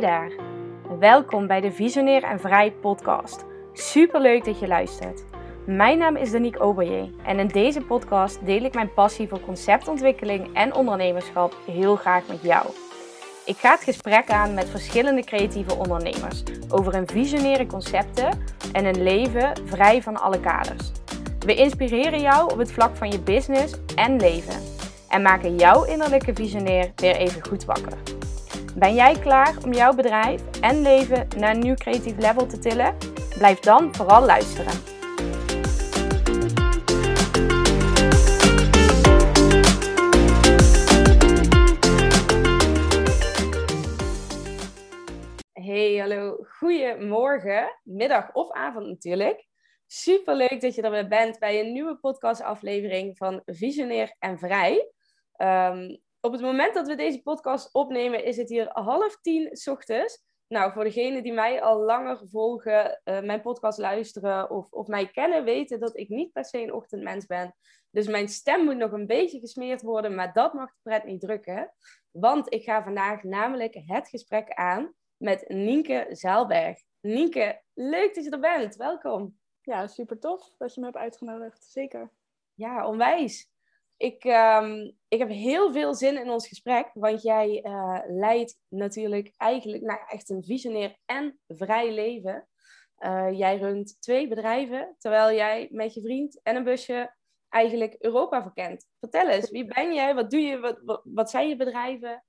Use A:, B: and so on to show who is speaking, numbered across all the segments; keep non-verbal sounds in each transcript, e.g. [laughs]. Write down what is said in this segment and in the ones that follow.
A: daar. Welkom bij de Visionair en Vrij podcast. Superleuk dat je luistert. Mijn naam is Danique Oberje en in deze podcast deel ik mijn passie voor conceptontwikkeling en ondernemerschap heel graag met jou. Ik ga het gesprek aan met verschillende creatieve ondernemers over hun visionaire concepten en een leven vrij van alle kaders. We inspireren jou op het vlak van je business en leven en maken jouw innerlijke visionair weer even goed wakker. Ben jij klaar om jouw bedrijf en leven naar een nieuw creatief level te tillen? Blijf dan vooral luisteren. Hey, hallo. Goedemorgen, middag of avond natuurlijk. Super leuk dat je er weer bent bij een nieuwe podcastaflevering van Visionair en Vrij. Ehm, op het moment dat we deze podcast opnemen, is het hier half tien s ochtends. Nou, voor degenen die mij al langer volgen, uh, mijn podcast luisteren of, of mij kennen, weten dat ik niet per se een ochtendmens ben. Dus mijn stem moet nog een beetje gesmeerd worden, maar dat mag de pret niet drukken. Want ik ga vandaag namelijk het gesprek aan met Nienke Zaalberg. Nienke, leuk dat je er bent. Welkom.
B: Ja, super tof dat je me hebt uitgenodigd. Zeker.
A: Ja, onwijs. Ik, um, ik heb heel veel zin in ons gesprek, want jij uh, leidt natuurlijk eigenlijk naar echt een visionair en vrij leven. Uh, jij runt twee bedrijven, terwijl jij met je vriend en een busje eigenlijk Europa verkent. Vertel eens, wie ben jij? Wat doe je? Wat, wat, zijn je bedrijven?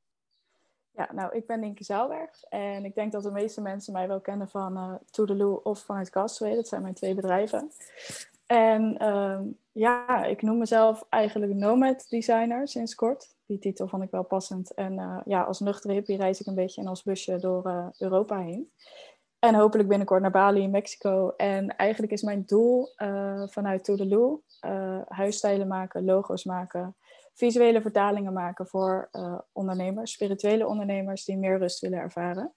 B: Ja, nou, ik ben Nienke Zaalberg en ik denk dat de meeste mensen mij wel kennen van uh, Toedeloe of vanuit Castaway. Dat zijn mijn twee bedrijven. En uh, ja, ik noem mezelf eigenlijk nomad designer sinds kort. Die titel vond ik wel passend. En uh, ja, als nuchtere hippie reis ik een beetje in ons busje door uh, Europa heen. En hopelijk binnenkort naar Bali in Mexico. En eigenlijk is mijn doel uh, vanuit Toedeloe huisstijlen maken, logo's maken, visuele vertalingen maken voor ondernemers, spirituele ondernemers die meer rust willen ervaren.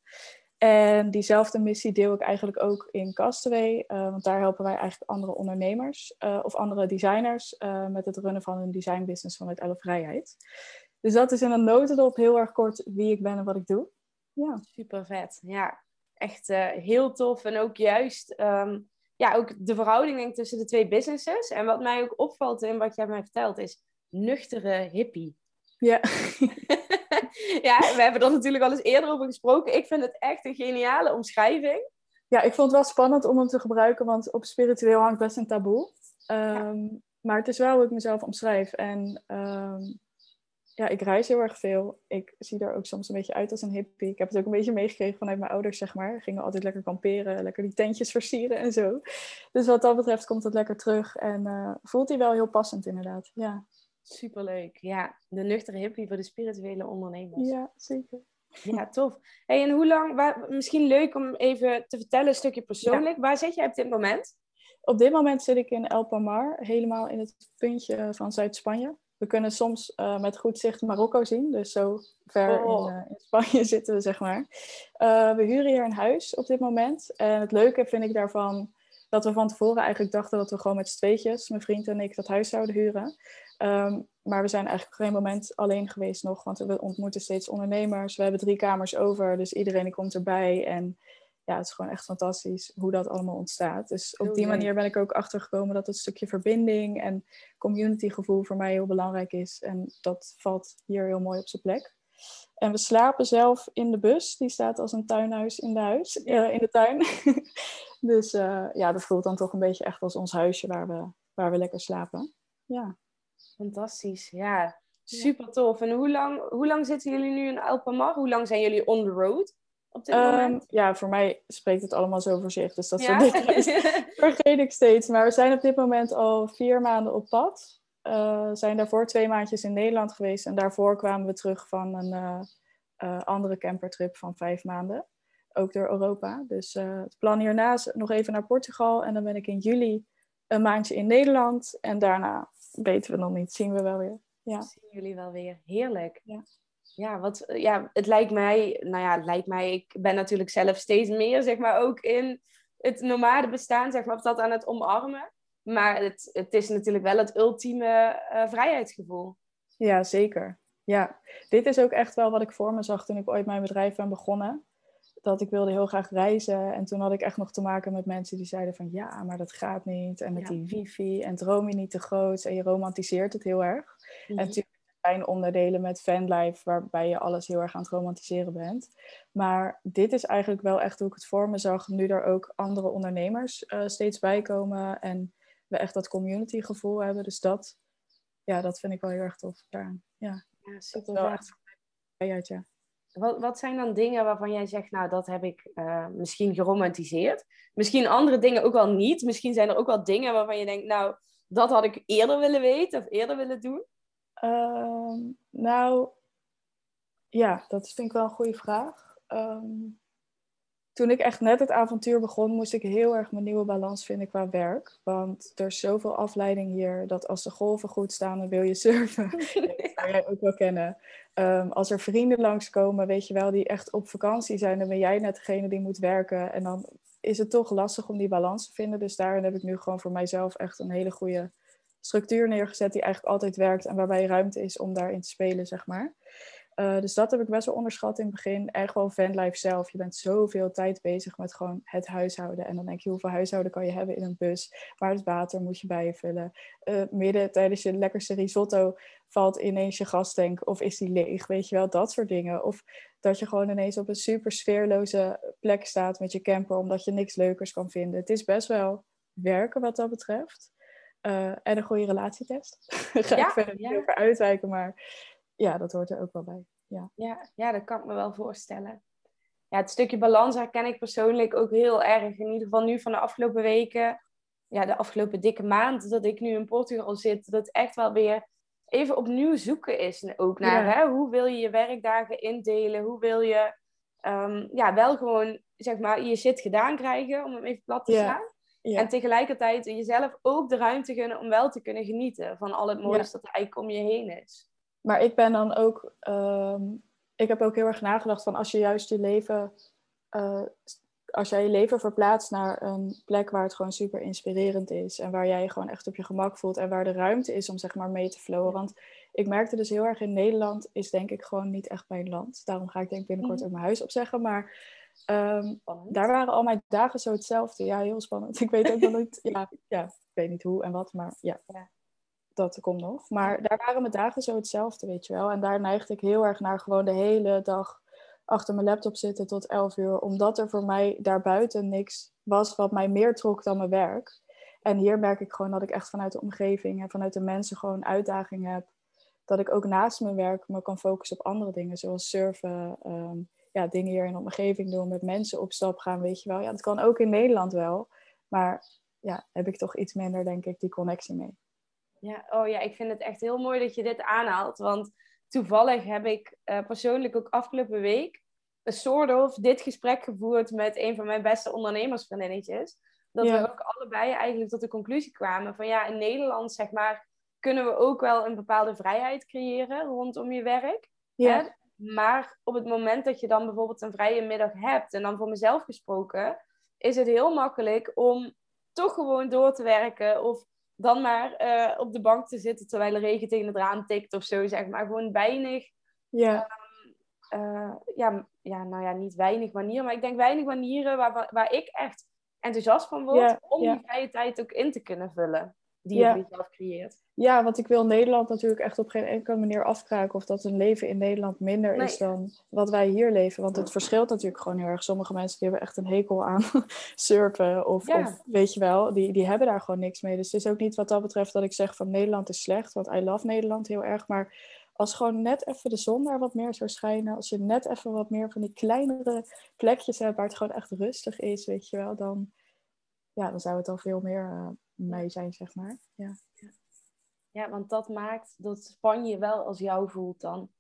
B: En diezelfde missie deel ik eigenlijk ook in Castaway, uh, want daar helpen wij eigenlijk andere ondernemers uh, of andere designers uh, met het runnen van hun designbusiness vanuit alle vrijheid. Dus dat is in een notendop heel erg kort wie ik ben en wat ik doe.
A: Ja. Super vet, ja. Echt heel tof en ook juist um, ja, ook de verhouding denk, tussen de twee businesses. En wat mij ook opvalt in wat jij mij vertelt is nuchtere hippie.
B: Ja. [laughs] [laughs]
A: ja, we hebben er natuurlijk al eens eerder over gesproken. Ik vind het echt een geniale omschrijving.
B: Ja, ik vond het wel spannend om hem te gebruiken, want op spiritueel hangt best een taboe. Ja. Maar het is wel hoe ik mezelf omschrijf. En um, ja, ik reis heel erg veel. Ik zie er ook soms een beetje uit als een hippie. Ik heb het ook een beetje meegekregen vanuit mijn ouders, zeg maar. Gingen altijd lekker kamperen, lekker die tentjes versieren en zo. Dus wat dat betreft komt het lekker terug. En uh, voelt hij wel heel passend, inderdaad. Ja.
A: Superleuk. Ja, de nuchtere hippie voor de spirituele ondernemers.
B: Ja, zeker.
A: Ja, tof. Hey, en hoe lang, waar, misschien leuk om even te vertellen, een stukje persoonlijk. Ja. Waar zit jij op dit moment?
B: Op dit moment zit ik in El Palmar, helemaal in het puntje van Zuid-Spanje. We kunnen soms uh, met goed zicht Marokko zien, dus zo ver oh. in, uh, in, Spanje [laughs] zitten we, zeg maar. Uh, we huren hier een huis op dit moment. En het leuke vind ik daarvan dat we van tevoren eigenlijk dachten dat we gewoon met z'n tweetjes, mijn vriend en ik, dat huis zouden huren. Um, maar we zijn eigenlijk op geen moment alleen geweest nog, want we ontmoeten steeds ondernemers. We hebben drie kamers over, dus iedereen komt erbij. En ja, het is gewoon echt fantastisch hoe dat allemaal ontstaat. Dus op die manier ben ik ook achtergekomen dat het stukje verbinding en communitygevoel voor mij heel belangrijk is. En dat valt hier heel mooi op zijn plek. En we slapen zelf in de bus. Die staat als een tuinhuis in de, huis, uh, in de tuin. [laughs] dus uh, ja, dat voelt dan toch een beetje echt als ons huisje waar we, waar we lekker slapen. Ja.
A: Fantastisch, ja. Super tof. En hoe lang, hoe lang zitten jullie nu in Alpamar? Hoe lang zijn jullie on the road op dit um, moment?
B: Ja, voor mij spreekt het allemaal zo voor zich. Dus dat ja? [laughs] vergeet ik steeds. Maar we zijn op dit moment al vier maanden op pad. Uh, zijn daarvoor twee maandjes in Nederland geweest. En daarvoor kwamen we terug van een uh, uh, andere campertrip van vijf maanden. Ook door Europa. Dus het plan hierna is nog even naar Portugal. En dan ben ik in juli een maandje in Nederland. En daarna weten we nog niet. Zien we wel weer. Ja.
A: Zien jullie wel weer. Heerlijk. Ja. Ja, wat, ja, het lijkt mij, nou ja, het lijkt mij, ik ben natuurlijk zelf steeds meer, zeg maar, ook in het nomade bestaan, zeg maar, of dat aan het omarmen. Maar het, het is natuurlijk wel het ultieme uh, vrijheidsgevoel.
B: Ja, zeker. Ja, dit is ook echt wel wat ik voor me zag toen ik ooit mijn bedrijf ben begonnen. Dat ik wilde heel graag reizen. En toen had ik echt nog te maken met mensen die zeiden van ja, maar dat gaat niet. En met die wifi en droom je niet te groot. En je romantiseert het heel erg. En mhm. natuurlijk zijn onderdelen met fanlife waarbij je alles heel erg aan het romantiseren bent. Maar dit is eigenlijk wel echt hoe ik het voor me zag. Nu er ook andere ondernemers uh, steeds bij komen. En we echt dat community gevoel hebben. Dus dat, ja, dat vind ik wel heel erg tof daaraan. Ja,
A: ja super. Wel echt ja. Wat, wat zijn dan dingen waarvan jij zegt, nou, dat heb ik uh, misschien geromantiseerd? Misschien andere dingen ook wel niet. Misschien zijn er ook wel dingen waarvan je denkt, nou, dat had ik eerder willen weten of eerder willen doen.
B: Uh, nou, ja, dat vind ik wel een goede vraag. Um, toen ik echt net het avontuur begon, moest ik heel erg mijn nieuwe balans vinden qua werk. Want er is zoveel afleiding hier dat als de golven goed staan, dan wil je surfen. [laughs] dat zou jij ook wel kennen. Ehm, als er vrienden langskomen, weet je wel, die echt op vakantie zijn, dan ben jij net degene die moet werken. En dan is het toch lastig om die balans te vinden. Dus daarin heb ik nu gewoon voor mijzelf echt een hele goede structuur neergezet die eigenlijk altijd werkt en waarbij ruimte is om daarin te spelen, zeg maar. Eh, dus dat heb ik best wel onderschat in het begin. En gewoon fanlife zelf. Je bent zoveel tijd bezig met gewoon het huishouden. En dan denk je, hoeveel huishouden kan je hebben in een bus? Waar het water moet je bij je vullen? Uh, midden tijdens je lekkerste risotto valt ineens je gastank. Of is die leeg? Weet je wel, dat soort dingen. Of dat je gewoon ineens op een super sfeerloze plek staat met je camper. Omdat je niks leukers kan vinden. Het is best wel werken wat dat betreft. Uh, en een goede relatietest. [laughs] Ga ja, ik verder niet over uitwijken, maar ja, dat hoort er ook wel bij. Ja.
A: Ja, ja, dat kan ik me wel voorstellen. Ja, het stukje balans herken ik persoonlijk ook heel erg. In ieder geval nu van de afgelopen weken, ja, de afgelopen dikke maand dat ik nu in Portugal zit, dat echt wel weer even opnieuw zoeken is. Ook naar hè, hoe wil je je werkdagen indelen? Hoe wil je um, ja, wel gewoon zeg maar je shit gedaan krijgen, om hem even plat te slaan. Ja. En tegelijkertijd jezelf ook de ruimte gunnen om wel te kunnen genieten van al het moois dat er eigenlijk om je heen is.
B: Maar ik ben dan ook, ehm, ik heb ook heel erg nagedacht van als je juist je leven, uh, als jij je leven verplaatst naar een plek waar het gewoon super inspirerend is en waar jij je gewoon echt op je gemak voelt en waar de ruimte is om zeg maar mee te flowen. Want ik merkte dus heel erg in Nederland is denk ik gewoon niet echt mijn land. Daarom ga ik denk binnenkort ook mijn huis opzeggen. Maar um, daar waren al mijn dagen zo hetzelfde. Ja, heel spannend. [laughs] Ik weet ook nog niet, ja, ja, ik weet niet hoe en wat, maar ja. ja dat komt nog. Maar daar waren mijn dagen zo hetzelfde, weet je wel. En daar neigde ik heel erg naar gewoon de hele dag achter mijn laptop zitten tot 11 uur. Omdat er voor mij daarbuiten niks was wat mij meer trok dan mijn werk. En hier merk ik gewoon dat ik echt vanuit de omgeving en vanuit de mensen gewoon uitdagingen heb. Dat ik ook naast mijn werk me kan focussen op andere dingen, zoals surfen, ehm, ja, dingen hier in de omgeving doen, met mensen op stap gaan, weet je wel. Ja, dat kan ook in Nederland wel. Maar ja, heb ik toch iets minder, denk ik, die connectie mee.
A: Ja, oh ja, ik vind het echt heel mooi dat je dit aanhaalt. Want toevallig heb ik uh, persoonlijk ook afgelopen week een soort of dit gesprek gevoerd met een van mijn beste ondernemersvriendinnetjes. Dat we ook allebei eigenlijk tot de conclusie kwamen van ja, in Nederland zeg maar kunnen we ook wel een bepaalde vrijheid creëren rondom je werk. Ja. Hè? Maar op het moment dat je dan bijvoorbeeld een vrije middag hebt, en dan voor mezelf gesproken, is het heel makkelijk om toch gewoon door te werken of dan maar uh, op de bank te zitten terwijl de regen tegen het raam tikt of zo, zeg maar. Gewoon weinig. Ja. Uh, ja, ja, nou ja, niet weinig manieren, maar ik denk weinig manieren waar, waar ik echt enthousiast van word om die vrije tijd ook in te kunnen vullen die je ja. zelf creëert.
B: Ja, want ik wil Nederland natuurlijk echt op geen enkele manier afkraken of dat een leven in Nederland minder is dan wat wij hier leven. Want het verschilt natuurlijk gewoon heel erg. Sommige mensen die hebben echt een hekel aan [laughs] surfen of, of, weet je wel, die, die hebben daar gewoon niks mee. Dus het is ook niet wat dat betreft dat ik zeg van Nederland is slecht, want I love Nederland heel erg. Maar als gewoon net even de zon daar wat meer zou schijnen, als je net even wat meer van die kleinere plekjes hebt waar het gewoon echt rustig is, weet je wel, dan, ja, dan zou het al veel meer... Uh, mee zijn, zeg maar. Ja.
A: ja, want dat maakt dat Spanje wel als jou voelt dan.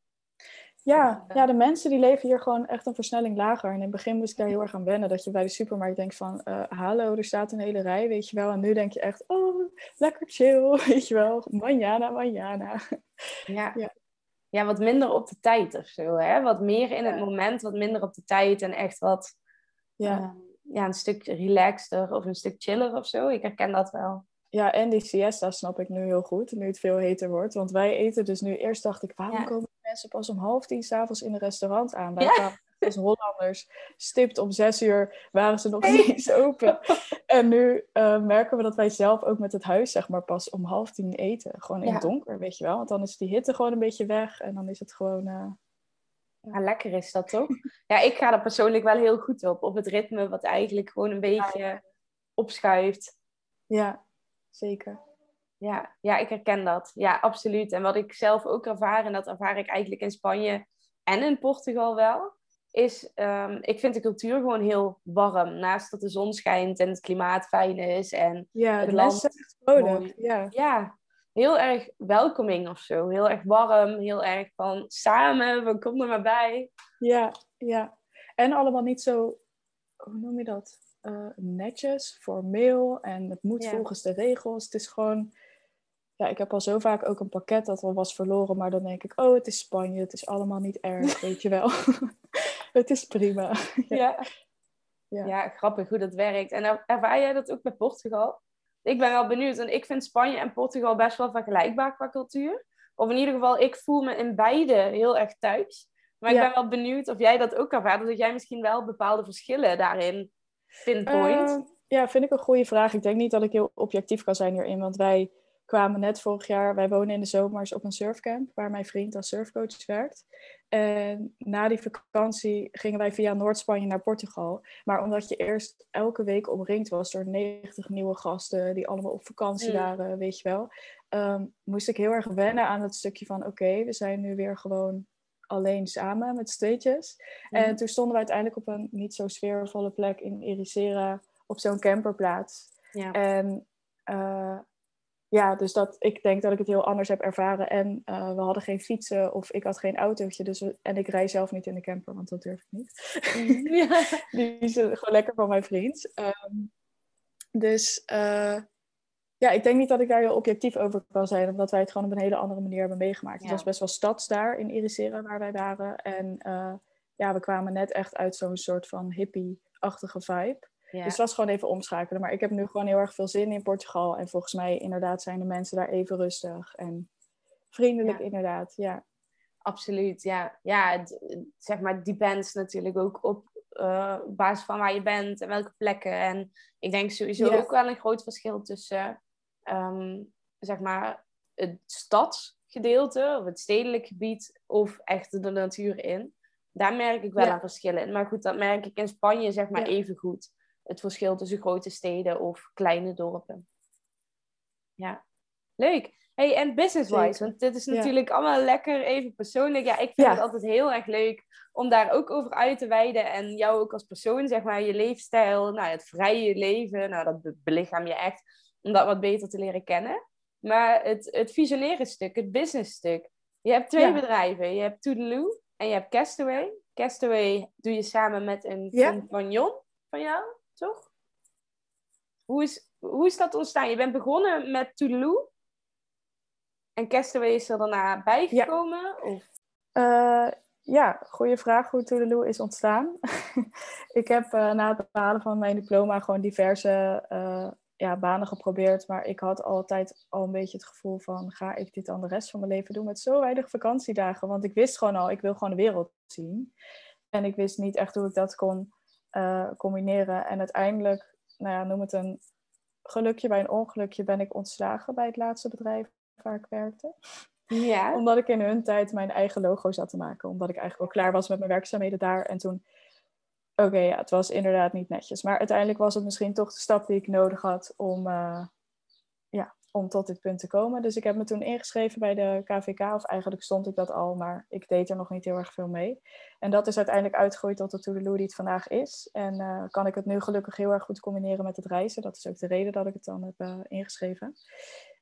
B: Ja, ja, de mensen die leven hier gewoon echt een versnelling lager. En in het begin moest ik daar heel erg aan wennen. Dat je bij de supermarkt denkt van, uh, hallo, er staat een hele rij, weet je wel. En nu denk je echt, oh, lekker chill, [laughs] weet je wel. Manjana, manjana.
A: Ja. [laughs] ja. Ja, wat minder op de tijd of zo, hè? Wat meer in het moment, wat minder op de tijd. En echt wat, ja. Uh, ja, een stuk relaxter of een stuk chiller of zo. Ik herken dat wel.
B: Ja, en die siesta snap ik nu heel goed, nu het veel heter wordt. Want wij eten dus nu, eerst dacht ik, waarom komen mensen pas om half tien s'avonds in een restaurant aan? Wij ja. als Hollanders, stipt om zes uur waren ze nog niet eens open. En nu uh, merken we dat wij zelf ook met het huis zeg maar pas om half tien eten. Gewoon in het donker, weet je wel. Want dan is die hitte gewoon een beetje weg en dan is het gewoon... Uh,
A: ja, lekker is dat toch? Ja, ik ga er persoonlijk wel heel goed op. Op het ritme wat eigenlijk gewoon een beetje opschuift.
B: Ja, zeker.
A: Ja, ja, ik herken dat. Ja, absoluut. En wat ik zelf ook ervaar, en dat ervaar ik eigenlijk in Spanje en in Portugal wel, is, um, ik vind de cultuur gewoon heel warm. Naast dat de zon schijnt en het klimaat fijn is en
B: ja,
A: het
B: de
A: land
B: echt vrolijk. Ja.
A: ja, heel erg welcoming of zo. Heel erg warm, heel erg van samen, we komen er maar bij.
B: Ja, ja. En allemaal niet zo, hoe noem je dat? Uh, netjes, formeel en het moet volgens de regels. Het is gewoon ja, ik heb al zo vaak ook een pakket dat al was verloren, maar dan denk ik, oh, het is Spanje, het is allemaal niet erg, [laughs] weet je wel. [laughs] het is prima. [laughs]
A: ja. Ja. ja. grappig hoe dat werkt. En ervaar jij dat ook bij Portugal? Ik ben wel benieuwd, en ik vind Spanje en Portugal best wel vergelijkbaar qua cultuur. Of in ieder geval, ik voel me in beide heel erg thuis. Maar ik ben wel benieuwd of jij dat ook ervaart. Dat jij misschien wel bepaalde verschillen daarin pinpoint. Uh,
B: ja, vind ik een goede vraag. Ik denk niet dat ik heel objectief kan zijn hierin. Want wij kwamen net vorig jaar, wij wonen in de zomers op een surfcamp, waar mijn vriend als surfcoach werkt. En na die vakantie gingen wij via Noord-Spanje naar Portugal. Maar omdat je eerst elke week omringd was door 90 nieuwe gasten die allemaal op vakantie mm. waren, weet je wel, ehm, moest ik heel erg wennen aan het stukje van: oké, we zijn nu weer gewoon alleen samen met steetjes. Mm. En toen stonden we uiteindelijk op een niet zo sfeervolle plek in Ericeira op zo'n camperplaats. Ja. En uh, ja, dus dat, ik denk dat ik het heel anders heb ervaren. En uh, we hadden geen fietsen of ik had geen autootje. Dus en ik rij zelf niet in de camper, want dat durf ik niet. Mm, [laughs] ja. Die is gewoon lekker van mijn vriend. Um, dus uh, ja, ik denk niet dat ik daar heel objectief over kan zijn. Omdat wij het gewoon op een hele andere manier hebben meegemaakt. Ja. Het was best wel stads daar in Irisera waar wij waren. En ja, we kwamen net echt uit zo'n soort van hippie-achtige vibe. Dus het was gewoon even omschakelen. Maar ik heb nu gewoon heel erg veel zin in Portugal. En volgens mij inderdaad zijn de mensen daar even rustig en vriendelijk inderdaad. Ja.
A: Absoluut, ja. Ja, zeg maar, depends natuurlijk ook op uh, basis van waar je bent en welke plekken. En ik denk sowieso ook wel een groot verschil tussen, um, zeg maar, het stadsgedeelte of het stedelijk gebied of echt de natuur in. Daar merk ik wel een verschil in. Maar goed, dat merk ik in Spanje zeg maar even goed het verschil tussen grote steden of kleine dorpen. Ja, leuk. Hey, en business-wise, want dit is natuurlijk allemaal lekker even persoonlijk. Ja, ik vind het altijd heel erg leuk om daar ook over uit te wijden. En jou ook als persoon, zeg maar, je leefstijl, nou, het vrije leven, nou, dat belichaam je echt, om dat wat beter te leren kennen. Maar het, het stuk, het business stuk. Je hebt twee bedrijven. Je hebt Toodaloo en je hebt Castaway. Castaway doe je samen met een compagnon van jou toch? Hoe is, hoe is dat ontstaan? Je bent begonnen met Toodaloo. En Castaway is er daarna bijgekomen? Ja. Of?
B: Uh, ja, goede vraag hoe Toodaloo is ontstaan. [laughs] ik heb uh, na het behalen van mijn diploma gewoon diverse uh, ja, banen geprobeerd. Maar ik had altijd al een beetje het gevoel van... ga ik dit dan de rest van mijn leven doen met zo weinig vakantiedagen? Want ik wist gewoon al, ik wil gewoon de wereld zien. En ik wist niet echt hoe ik dat kon uh, combineren. En uiteindelijk, nou ja, noem het een gelukje bij een ongelukje, ben ik ontslagen bij het laatste bedrijf waar ik werkte. Ja. [laughs] Omdat ik in hun tijd mijn eigen logo zat te maken. Omdat ik eigenlijk al klaar was met mijn werkzaamheden daar. En toen, oké, ja, het was inderdaad niet netjes. Maar uiteindelijk was het misschien toch de stap die ik nodig had om, uh, ja, om tot dit punt te komen. Dus ik heb me toen ingeschreven bij de KVK, of eigenlijk stond ik dat al, maar ik deed er nog niet heel erg veel mee. En dat is uiteindelijk uitgegroeid tot de Toodaloo die het vandaag is. En uh, kan ik het nu gelukkig heel erg goed combineren met het reizen. Dat is ook de reden dat ik het dan heb uh, ingeschreven.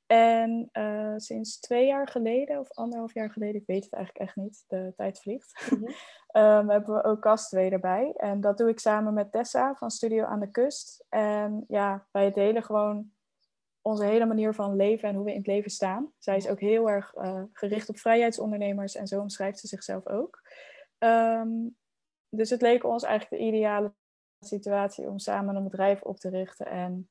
B: En uh, sinds twee jaar geleden, of anderhalf jaar geleden, ik weet het eigenlijk echt niet, de tijd vliegt, mm -hmm. um, hebben we ook Castaway erbij. En dat doe ik samen met Tessa van Studio aan de Kust. En ja, wij delen gewoon onze hele manier van leven en hoe we in het leven staan. Zij is ook heel erg uh, gericht op vrijheidsondernemers en zo omschrijft ze zichzelf ook. Um, dus het leek ons eigenlijk de ideale situatie om samen een bedrijf op te richten en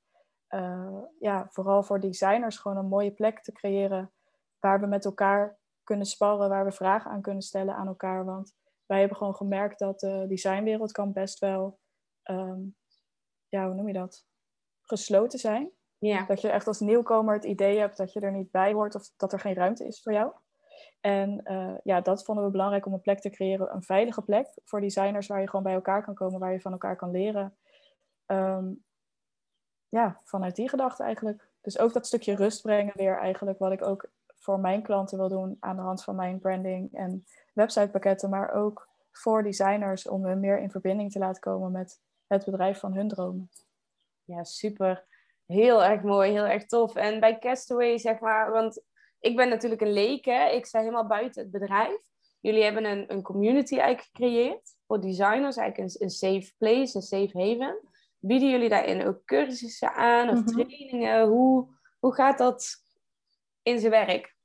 B: uh, ja, vooral voor designers gewoon een mooie plek te creëren waar we met elkaar kunnen sparren, waar we vragen aan kunnen stellen aan elkaar. Want wij hebben gewoon gemerkt dat de designwereld kan best wel, ehm, ja, hoe noem je dat? Gesloten zijn.
A: Ja.
B: Dat je echt als nieuwkomer het idee hebt dat je er niet bij hoort of dat er geen ruimte is voor jou. En uh, ja, dat vonden we belangrijk om een plek te creëren, een veilige plek voor designers waar je gewoon bij elkaar kan komen, waar je van elkaar kan leren. Ehm, ja, vanuit die gedachte eigenlijk. Dus ook dat stukje rust brengen weer eigenlijk, wat ik ook voor mijn klanten wil doen aan de hand van mijn branding en websitepakketten, maar ook voor designers om hen meer in verbinding te laten komen met het bedrijf van hun dromen.
A: Ja, super. Heel erg mooi, heel erg tof. En bij Castaway, zeg maar, want ik ben natuurlijk een leek, hè? ik sta helemaal buiten het bedrijf. Jullie hebben een, een community eigenlijk gecreëerd voor designers, eigenlijk een, een safe place, een safe haven. Bieden jullie daarin ook cursussen aan of mhm. trainingen? Hoe, hoe gaat dat in zijn werk?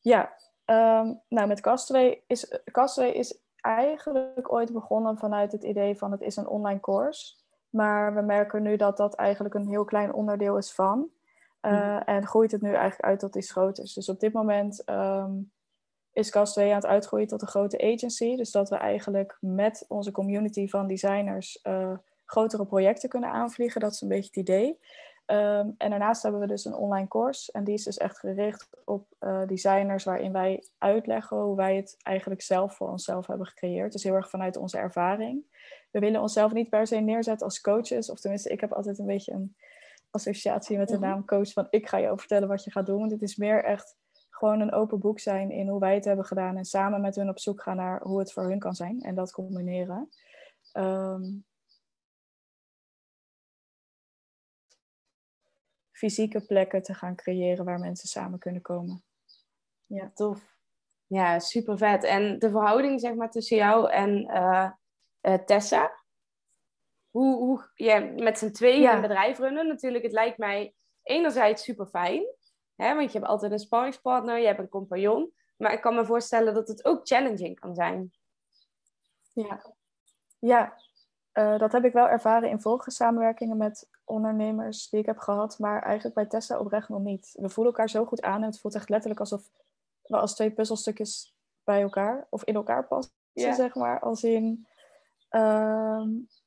B: Ja, ehm, nou met Castaway is, Castaway is eigenlijk ooit begonnen vanuit het idee van het is een online course. Maar we merken nu dat dat eigenlijk een heel klein onderdeel is van. Uh, En groeit het nu eigenlijk uit tot iets groters. Dus op dit moment um, is Cast2 aan het uitgroeien tot een grote agency. Dus dat we eigenlijk met onze community van designers uh, grotere projecten kunnen aanvliegen. Dat is een beetje het idee. Um, en daarnaast hebben we dus een online course. En die is dus echt gericht op uh, designers, waarin wij uitleggen hoe wij het eigenlijk zelf voor onszelf hebben gecreëerd. Dus heel erg vanuit onze ervaring. We willen onszelf niet per se neerzetten als coaches. Of tenminste, ik heb altijd een beetje een associatie met de mhm. naam coach van ik ga jou vertellen wat je gaat doen. Want het is meer echt gewoon een open boek zijn in hoe wij het hebben gedaan en samen met hun op zoek gaan naar hoe het voor hun kan zijn en dat combineren. Um, fysieke plekken te gaan creëren waar mensen samen kunnen komen.
A: Ja, tof. Ja, super vet. En de verhouding zeg maar tussen jou en uh, uh, Tessa, hoe, hoe ja, met z'n tweeën een bedrijf runnen. Natuurlijk, het lijkt mij enerzijds super fijn. Hè, want je hebt altijd een sparringspartner, je hebt een compagnon. Maar ik kan me voorstellen dat het ook challenging kan zijn.
B: Ja, ja uh, dat heb ik wel ervaren in vorige samenwerkingen met ondernemers die ik heb gehad. Maar eigenlijk bij Tessa oprecht nog niet. We voelen elkaar zo goed aan en het voelt echt letterlijk alsof we als twee puzzelstukjes bij elkaar of in elkaar passen, zeg maar. Als in, uh,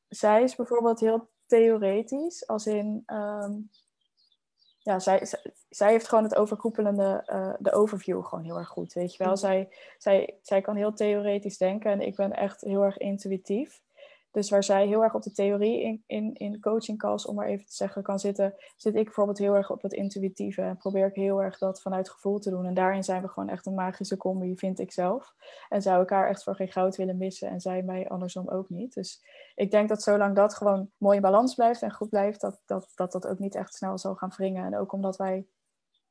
B: zij is bijvoorbeeld heel theoretisch, als in, ehm, ja, zij, zij, heeft gewoon het overkoepelende, uh, de overview gewoon heel erg goed, weet je wel. Mm. Zij, zij, zij kan heel theoretisch denken en ik ben echt heel erg intuïtief. Dus waar zij heel erg op de theorie in, in, in coaching calls, om maar even te zeggen, kan zitten, zit ik bijvoorbeeld heel erg op het intuïtieve. En probeer ik heel erg dat vanuit gevoel te doen. En daarin zijn we gewoon echt een magische combi, vind ik zelf. En zou ik haar echt voor geen goud willen missen en zij mij andersom ook niet. Dus ik denk dat zolang dat gewoon mooi in balans blijft en goed blijft, dat dat, dat, dat ook niet echt snel zal gaan wringen. En ook omdat wij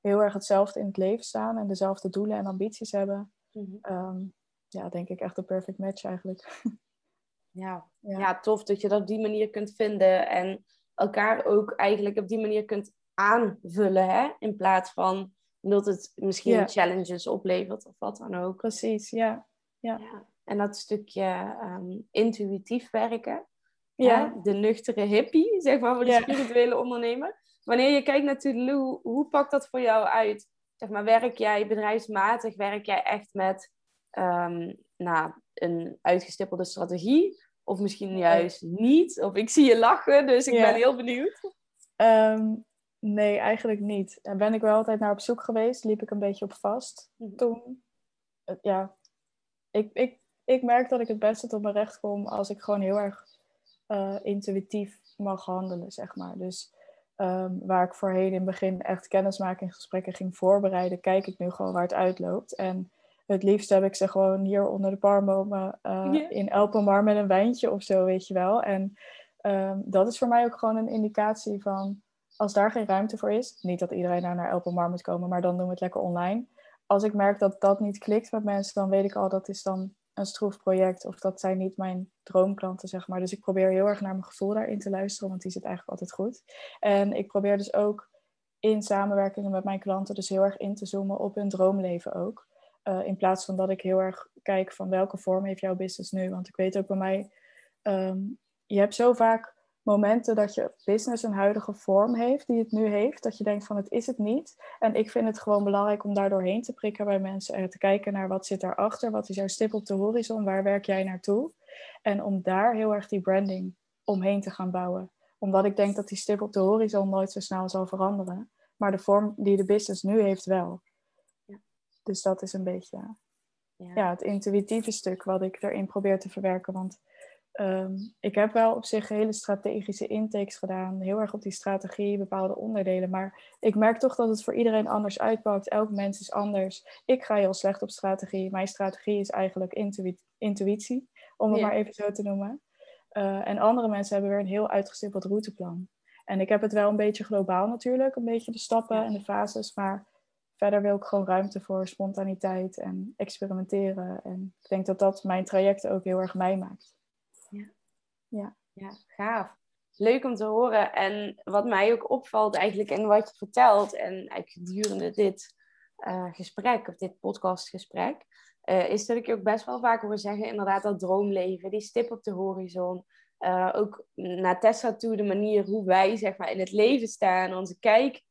B: heel erg hetzelfde in het leven staan en dezelfde doelen en ambities hebben. Mhm. Ehm, ja, denk ik echt een perfect match eigenlijk. [laughs]
A: Ja, ja. tof dat je dat op die manier kunt vinden en elkaar ook eigenlijk op die manier kunt aanvullen, hè? in plaats van dat het misschien challenges oplevert of wat dan ook.
B: Precies, ja. ja. ja.
A: En dat stukje um, intuïtief werken, ja. de nuchtere hippie, zeg maar, voor de spirituele ondernemer. Wanneer je kijkt natuurlijk, hoe, hoe pakt dat voor jou uit? Zeg maar, werk jij bedrijfsmatig, werk jij echt met um, nou, een uitgestippelde strategie? Of misschien juist niet. Of ik zie je lachen, dus ik ben heel benieuwd.
B: Ehm, nee, eigenlijk niet. Daar ben ik wel altijd naar op zoek geweest. Liep ik een beetje op vast mhm. toen. Ja, ik, ik, ik merk dat ik het beste tot mijn recht kom als ik gewoon heel erg uh, intuïtief mag handelen, zeg maar. Dus ehm, waar ik voorheen in het begin echt kennismakingsgesprekken ging voorbereiden, kijk ik nu gewoon waar het uitloopt. En het liefst heb ik ze gewoon hier onder de palmbomen uh, in Elpomar met een wijntje of zo, weet je wel. En um, dat is voor mij ook gewoon een indicatie van als daar geen ruimte voor is, niet dat iedereen daar naar Elpomar moet komen, maar dan doen we het lekker online. Als ik merk dat dat niet klikt met mensen, dan weet ik al dat is dan een stroef project of dat zijn niet mijn droomklanten, zeg maar. Dus ik probeer heel erg naar mijn gevoel daarin te luisteren, want die zit eigenlijk altijd goed. En ik probeer dus ook in samenwerkingen met mijn klanten dus heel erg in te zoomen op hun droomleven ook. Eh, in plaats van dat ik heel erg kijk van welke vorm heeft jouw business nu. Want ik weet ook bij mij, um, je hebt zo vaak momenten dat je business een huidige vorm heeft, die het nu heeft, dat je denkt van het is het niet. En ik vind het gewoon belangrijk om daar doorheen te prikken bij mensen en te kijken naar wat zit daarachter, wat is jouw stip op de horizon, waar werk jij naartoe? En om daar heel erg die branding omheen te gaan bouwen. Omdat ik denk dat die stip op de horizon nooit zo snel zal veranderen, maar de vorm die de business nu heeft wel. Dus dat is een beetje ja. ja. het intuïtieve stuk wat ik erin probeer te verwerken. Want Ehm, ik heb wel op zich hele strategische intakes gedaan, heel erg op die strategie, bepaalde onderdelen. Maar ik merk toch dat het voor iedereen anders uitpakt. Elk mens is anders. Ik ga heel slecht op strategie. Mijn strategie is eigenlijk intuïtie, om het maar even zo te noemen. Uh, en andere mensen hebben weer een heel uitgestippeld routeplan. En ik heb het wel een beetje globaal natuurlijk, een beetje de stappen en de fases. Maar verder wil ik gewoon ruimte voor spontaniteit en experimenteren. En ik denk dat dat mijn traject ook heel erg mij maakt.
A: Ja. ja, gaaf. Leuk om te horen. En wat mij ook opvalt eigenlijk in wat je vertelt, en eigenlijk gedurende dit uh, gesprek, of dit podcastgesprek, uh, is dat ik je ook best wel vaak hoor zeggen, inderdaad, dat droomleven, die stip op de horizon. Uh, ook naar Tessa toe, de manier hoe wij zeg maar, in het leven staan, onze kijk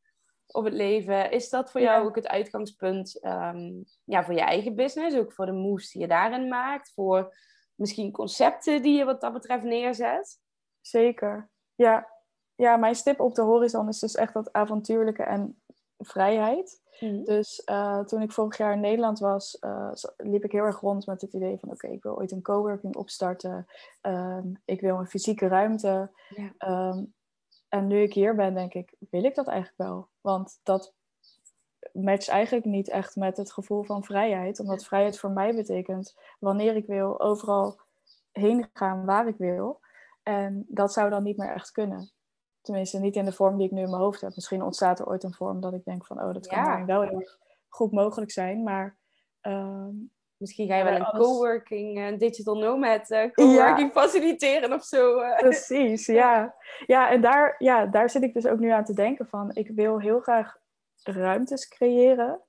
A: op het leven. Is dat voor jou ook het uitgangspunt um, ja, voor je eigen business? Ook voor de moves die je daarin maakt? Voor misschien concepten die je wat dat betreft neerzet?
B: Zeker, ja. Ja, mijn stip op de horizon is dus echt dat avontuurlijke en vrijheid. Mhm. Dus uh, toen ik vorig jaar in Nederland was, uh, liep ik heel erg rond met het idee van... oké, ik wil ooit een coworking opstarten. Um, ik wil een fysieke ruimte. Ja. Um, en nu ik hier ben, denk ik, wil ik dat eigenlijk wel? Want dat matcht eigenlijk niet echt met het gevoel van vrijheid. Omdat vrijheid voor mij betekent wanneer ik wil, overal heen gaan waar ik wil. En dat zou dan niet meer echt kunnen. Tenminste, niet in de vorm die ik nu in mijn hoofd heb. Misschien ontstaat er ooit een vorm dat ik denk van, oh, dat kan wel heel goed mogelijk zijn. Maar
A: ehm, Misschien ga je wel een coworking, een digital nomad uh, coworking faciliteren of zo.
B: Eh. Precies, [laughs] ja. Ja, en daar, ja, daar zit ik dus ook nu aan te denken van, ik wil heel graag ruimtes creëren.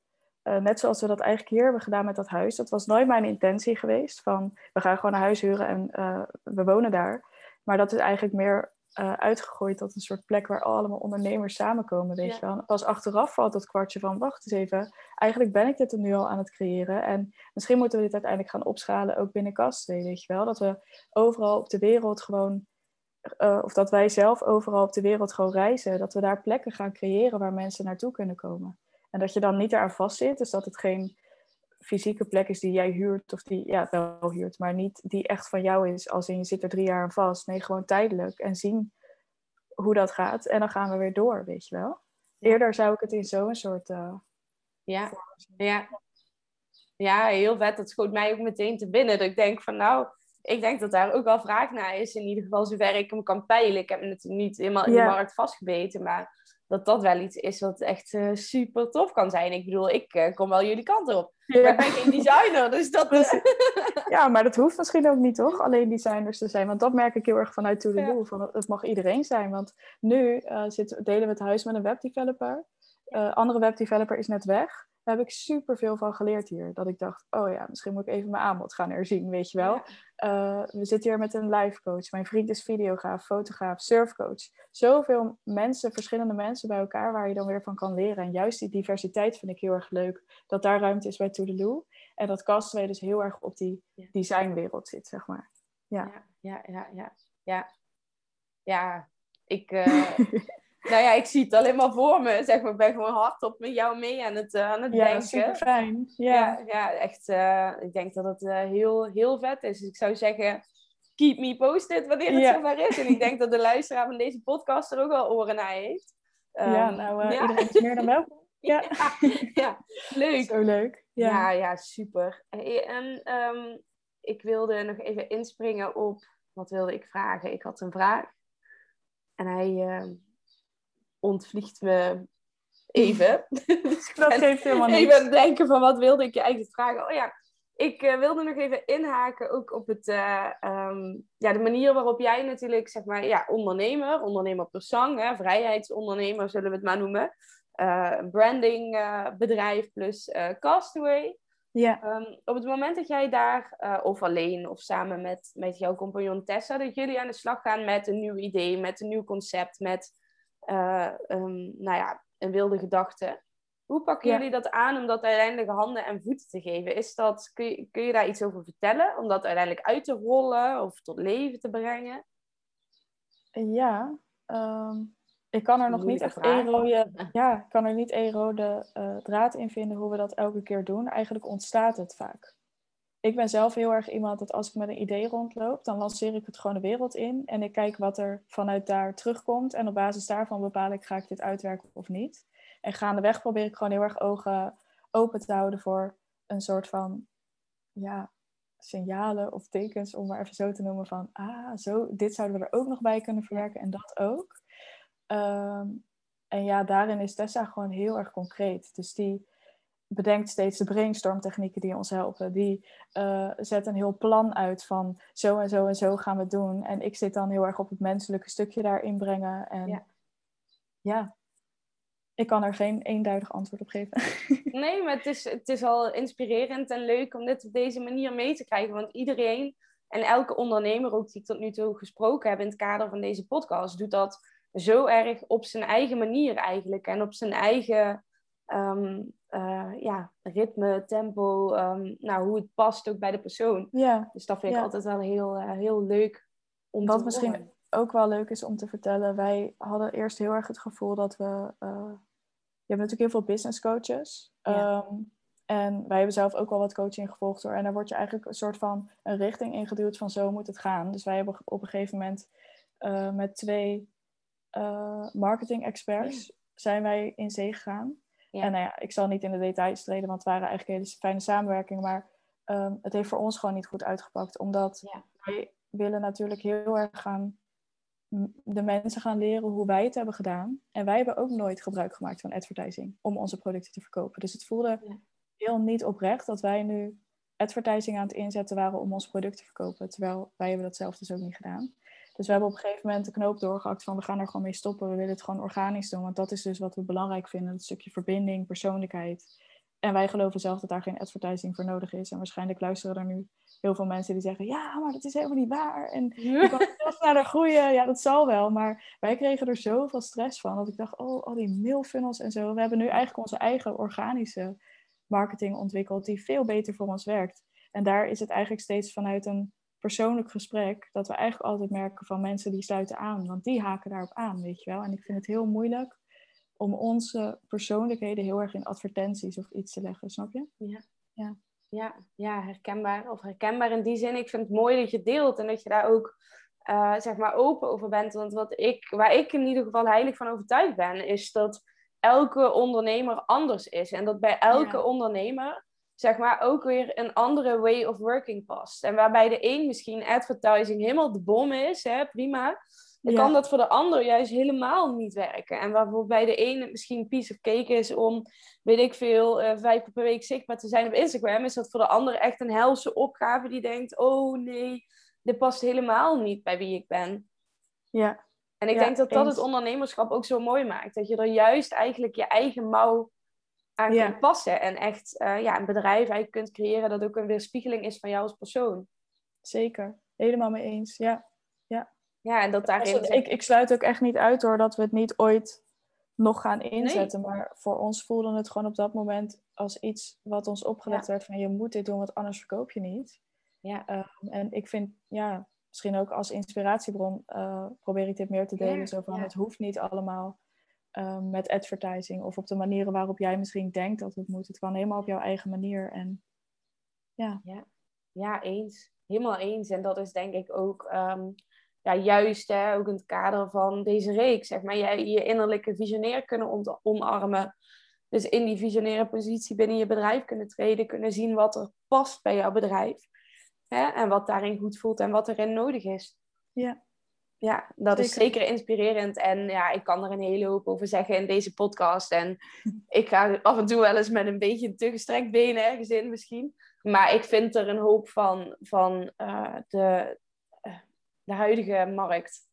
B: Uh, net zoals we dat eigenlijk hier hebben gedaan met dat huis. Dat was nooit mijn intentie geweest. Van we gaan gewoon een huis huren en uh, we wonen daar. Maar dat is eigenlijk meer uh, uitgegooid tot een soort plek waar allemaal ondernemers samenkomen. Weet je wel. Pas achteraf valt dat kwartje van wacht eens even. Eigenlijk ben ik dit er nu al aan het creëren. En misschien moeten we dit uiteindelijk gaan opschalen ook binnen Kastwee. Weet je wel. Dat we overal op de wereld gewoon uh, of dat wij zelf overal op de wereld gewoon reizen, dat we daar plekken gaan creëren waar mensen naartoe kunnen komen. En dat je dan niet eraan vastzit, dus dat het geen fysieke plek is die jij huurt, of die, ja, wel huurt, maar niet die echt van jou is, als in je zit er drie jaar aan vast. Nee, gewoon tijdelijk en zien hoe dat gaat. En dan gaan we weer door, weet je wel. Eerder zou ik het in zo'n soort. Uh,
A: ja. ja. Ja, heel vet. Dat schoot mij ook meteen te binnen. Dat ik denk van nou, ik denk dat daar ook wel vraag naar is. In ieder geval zover ik hem kan peilen. Ik heb natuurlijk niet helemaal in de markt vastgebeten. Maar dat dat wel iets is wat echt uh, super tof kan zijn. Ik bedoel, ik uh, kom wel jullie kant op. Ja. Maar ik ben geen designer, dus [laughs] dat...
B: Dus, ja, maar dat hoeft misschien ook niet, toch? Alleen designers te zijn. Want dat merk ik heel erg vanuit To The ja. Van, het mag iedereen zijn. Want nu uh, zit, delen we het huis met een webdeveloper. andere webdeveloper is net weg. Daar heb ik super veel van geleerd hier. Dat ik dacht, oh ja, misschien moet ik even mijn aanbod gaan herzien, weet je wel. Uh, we zitten hier met een live coach. Mijn vriend is videograaf, fotograaf, surfcoach. Zoveel mensen, verschillende mensen bij elkaar waar je dan weer van kan leren. En juist die diversiteit vind ik heel erg leuk. Dat daar ruimte is bij Toedeloe. En dat Castaway dus heel erg op die designwereld zit, zeg maar.
A: Ja, ja, ja, ja. Ja, ja. ik... Uh... [laughs] nou ja, ik zie het alleen maar voor me. Zeg maar, ik ben gewoon hardop met jou mee aan het, uh, aan het
B: ja,
A: denken.
B: super fijn. Ja,
A: ja, ja echt. Uh, ik denk dat het uh, heel, heel vet is. Dus ik zou zeggen, keep me posted wanneer het ja. zover is. En ik denk dat de luisteraar van deze podcast er ook wel oren naar heeft.
B: Um, ja, nou, ja. iedereen is meer dan welkom. [laughs]
A: Ja. ja, leuk.
B: Zo leuk.
A: Ja, ja, ja super. En um, ik wilde nog even inspringen op, wat wilde ik vragen? Ik had een vraag. En hij ontvliegt me even. [laughs]
B: dus dat geeft helemaal
A: niks. Even denken van wat wilde ik je eigenlijk vragen. Oh ja, ik uh, wilde nog even inhaken ook op het, uh, um, ja, de manier waarop jij natuurlijk, zeg maar, ja, ondernemer, ondernemer persoon, hè, vrijheidsondernemer zullen we het maar noemen. Uh, branding bedrijf plus Castaway.
B: Ja.
A: Ehm, op het moment dat jij daar, of alleen of samen met, met jouw compagnon Tessa, dat jullie aan de slag gaan met een nieuw idee, met een nieuw concept, met uh, um, nou ja, een wilde gedachte. Hoe pakken jullie dat aan om dat uiteindelijk handen en voeten te geven? Is dat, kun, je, kun je daar iets over vertellen? Om dat uiteindelijk uit te rollen of tot leven te brengen?
B: Ja, um, ik kan er nog niet echt één rode, ja, kan er niet één rode uh, draad in vinden hoe we dat elke keer doen. Eigenlijk ontstaat het vaak. Ik ben zelf heel erg iemand dat als ik met een idee rondloop, dan lanceer ik het gewoon de wereld in en ik kijk wat er vanuit daar terugkomt. En op basis daarvan bepaal ik, ga ik dit uitwerken of niet. En gaandeweg probeer ik gewoon heel erg ogen open te houden voor een soort van ja, signalen of tekens, om maar even zo te noemen, van ah, zo, dit zouden we er ook nog bij kunnen verwerken en dat ook. Ehm, en ja, daarin is Tessa gewoon heel erg concreet. Dus die bedenkt steeds de brainstormtechnieken die ons helpen. Die uh, zet een heel plan uit van zo en zo en zo gaan we het doen. En ik zit dan heel erg op het menselijke stukje daarin brengen. En ja, ja ik kan er geen eenduidig antwoord op geven. [laughs]
A: Nee, maar het is, het is al inspirerend en leuk om dit op deze manier mee te krijgen. Want iedereen en elke ondernemer ook die ik tot nu toe gesproken heb in het kader van deze podcast, doet dat zo erg op zijn eigen manier eigenlijk. En op zijn eigen um, uh, ja, ritme, tempo, um, nou, hoe het past ook bij de persoon.
B: Ja.
A: Dus dat vind ik altijd wel heel, uh, heel leuk om
B: Wat
A: te
B: misschien
A: horen.
B: ook wel leuk is om te vertellen. Wij hadden eerst heel erg het gevoel dat we... Uh, je hebt natuurlijk heel veel business coaches.
A: Ja.
B: Um, en wij hebben zelf ook wel wat coaching gevolgd door. En daar word je eigenlijk een soort van een richting ingeduwd van zo moet het gaan. Dus wij hebben op een gegeven moment met twee marketing experts zijn wij in zee gegaan.
A: Ja.
B: En nou ja, ik zal niet in de details treden, want het waren eigenlijk hele fijne samenwerkingen. Maar um, het heeft voor ons gewoon niet goed uitgepakt. Omdat
A: Ja.
B: wij willen natuurlijk heel erg gaan de mensen gaan leren hoe wij het hebben gedaan. En wij hebben ook nooit gebruik gemaakt van advertising om onze producten te verkopen. Dus het voelde
A: Ja.
B: heel niet oprecht dat wij nu advertising aan het inzetten waren om ons product te verkopen. Terwijl wij hebben dat zelf dus ook niet gedaan. Dus we hebben op een gegeven moment de knoop doorgehakt van we gaan er gewoon mee stoppen. We willen het gewoon organisch doen. Want dat is dus wat we belangrijk vinden. Het stukje verbinding, persoonlijkheid. En wij geloven zelf dat daar geen advertising voor nodig is. En waarschijnlijk luisteren er nu heel veel mensen die zeggen... ja, maar dat is helemaal niet waar. En je [laughs] kan heel sneller groeien. Ja, dat zal wel. Maar wij kregen er zoveel stress van... dat ik dacht, oh, al die mailfunnels en zo. We hebben nu eigenlijk onze eigen organische marketing ontwikkeld... die veel beter voor ons werkt. En daar is het eigenlijk steeds vanuit een persoonlijk gesprek... dat we eigenlijk altijd merken van mensen die sluiten aan. Want die haken daarop aan, weet je wel. En ik vind het heel moeilijk om onze persoonlijkheden heel erg in advertenties of iets te leggen, snap je?
A: Ja.
B: Ja.
A: Ja, ja, herkenbaar. Of herkenbaar in die zin. Ik vind het mooi dat je het deelt en dat je daar ook uh, zeg maar open over bent. Want wat ik, waar ik in ieder geval heilig van overtuigd ben, is dat elke ondernemer anders is. En dat bij elke
B: Ja.
A: ondernemer zeg maar ook weer een andere way of working past. En waarbij de een misschien advertising helemaal de bom is, hè, prima. Dan
B: Ja.
A: kan dat voor de ander juist helemaal niet werken. En waarbij de ene misschien een piece of cake is om, weet ik veel, eh, vijf keer per week zichtbaar te zijn op Instagram, is dat voor de ander echt een helse opgave die denkt, oh nee, dit past helemaal niet bij wie ik ben.
B: Ja,
A: En ik
B: Ja,
A: denk dat dat
B: eens.
A: het ondernemerschap ook zo mooi maakt. Dat je er juist eigenlijk je eigen mouw aan
B: Ja.
A: kunt passen. En echt eh, ja, een bedrijf eigenlijk kunt creëren dat ook een weerspiegeling is van jou als persoon.
B: zeker. Helemaal mee eens. Ja.
A: Ja, en dat daarin...
B: het- ik, ik sluit ook echt niet uit hoor dat we het niet ooit nog gaan inzetten. Maar voor ons voelde het gewoon op dat moment als iets wat ons opgelegd werd van je moet dit doen, want anders verkoop je niet.
A: Ja.
B: Ehm, en ik vind, ja, misschien ook als inspiratiebron eh, probeer ik dit meer te delen.
A: Ja,
B: zo van
A: ja.
B: het hoeft niet allemaal ehm, met advertising of op de manieren waarop jij misschien denkt dat het moet. Het kan helemaal op jouw eigen manier. En ja,
A: Ja, eens. Helemaal eens. En dat is denk ik ook ehm, ja, juist hè, ook in het kader van deze reeks. Zeg maar, jij je innerlijke visionair kunnen omarmen. Dus in die visionaire positie binnen je bedrijf kunnen treden. Kunnen zien wat er past bij jouw bedrijf. Hè? En wat daarin goed voelt en wat erin nodig is.
B: ja,
A: Ja, dat is
B: Zeker.
A: inspirerend. En ja, ik kan er een hele hoop over zeggen in deze podcast. En [laughs] ik ga af en toe wel eens met een beetje te gestrekt benen ergens in misschien. Maar ik vind er een hoop van, van eh, de, eh, de huidige markt.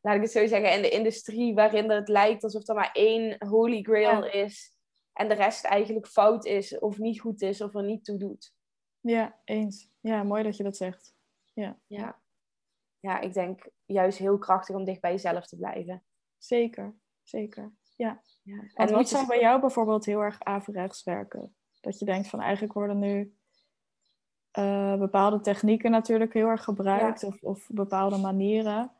A: Laat ik het zo zeggen. En de industrie waarin het lijkt alsof er maar één holy grail
B: Ja.
A: is. En de rest eigenlijk fout is of niet goed is of er niet toe doet.
B: Ja, eens. Ja, mooi dat je dat zegt. Ja.
A: Ja, ja ik denk juist heel krachtig om dicht bij jezelf te blijven.
B: Zeker, zeker. Ja. ja. En wat zou bij jou bijvoorbeeld heel erg averechts werken? Dat je denkt van eigenlijk worden nu uh, bepaalde technieken natuurlijk heel erg gebruikt of, of bepaalde manieren.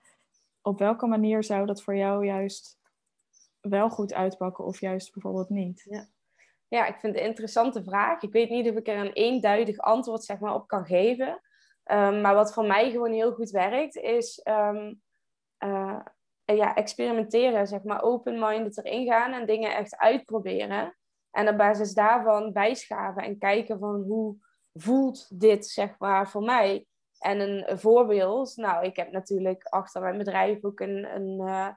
B: Op welke manier zou dat voor jou juist wel goed uitpakken of juist bijvoorbeeld niet?
A: Ja. ja, ik vind het een interessante vraag. Ik weet niet of ik er een eenduidig antwoord zeg maar, op kan geven. Um, maar wat voor mij gewoon heel goed werkt, is um, uh, ja, experimenteren, zeg maar, open-minded erin gaan en dingen echt uitproberen. En op basis daarvan bijschaven en kijken van hoe voelt dit, zeg maar, voor mij. En een voorbeeld, nou, ik heb natuurlijk achter mijn bedrijf ook een, een, uh,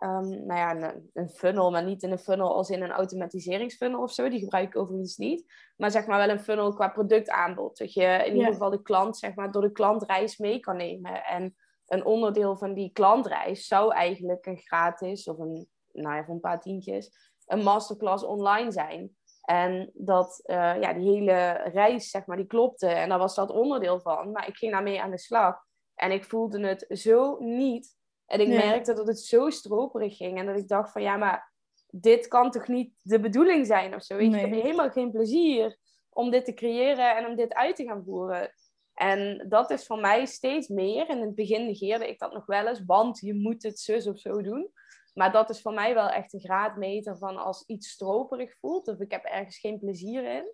A: um, nou ja, een, een, funnel, maar niet in een funnel als in een automatiseringsfunnel of zo. Die gebruik ik overigens niet. Maar zeg maar wel een funnel qua productaanbod. Dat je in ieder geval de klant, zeg maar, door de klantreis mee kan nemen. En een onderdeel van die klantreis zou eigenlijk een gratis of een, nou ja, voor een paar tientjes, een masterclass online zijn. En dat, uh, ja, die hele reis, zeg maar, die klopte. En daar was dat onderdeel van. Maar ik ging daarmee aan de slag. En ik voelde het zo niet. En ik merkte dat het zo stroperig ging. En dat ik dacht van, ja, maar dit kan toch niet de bedoeling zijn of zo. Ik heb helemaal geen plezier om dit te creëren en om dit uit te gaan voeren. En dat is voor mij steeds meer. In het begin negeerde ik dat nog wel eens, want je moet het zus of zo doen. Maar dat is voor mij wel echt een graadmeter van als iets stroperig voelt, of ik heb ergens geen plezier in,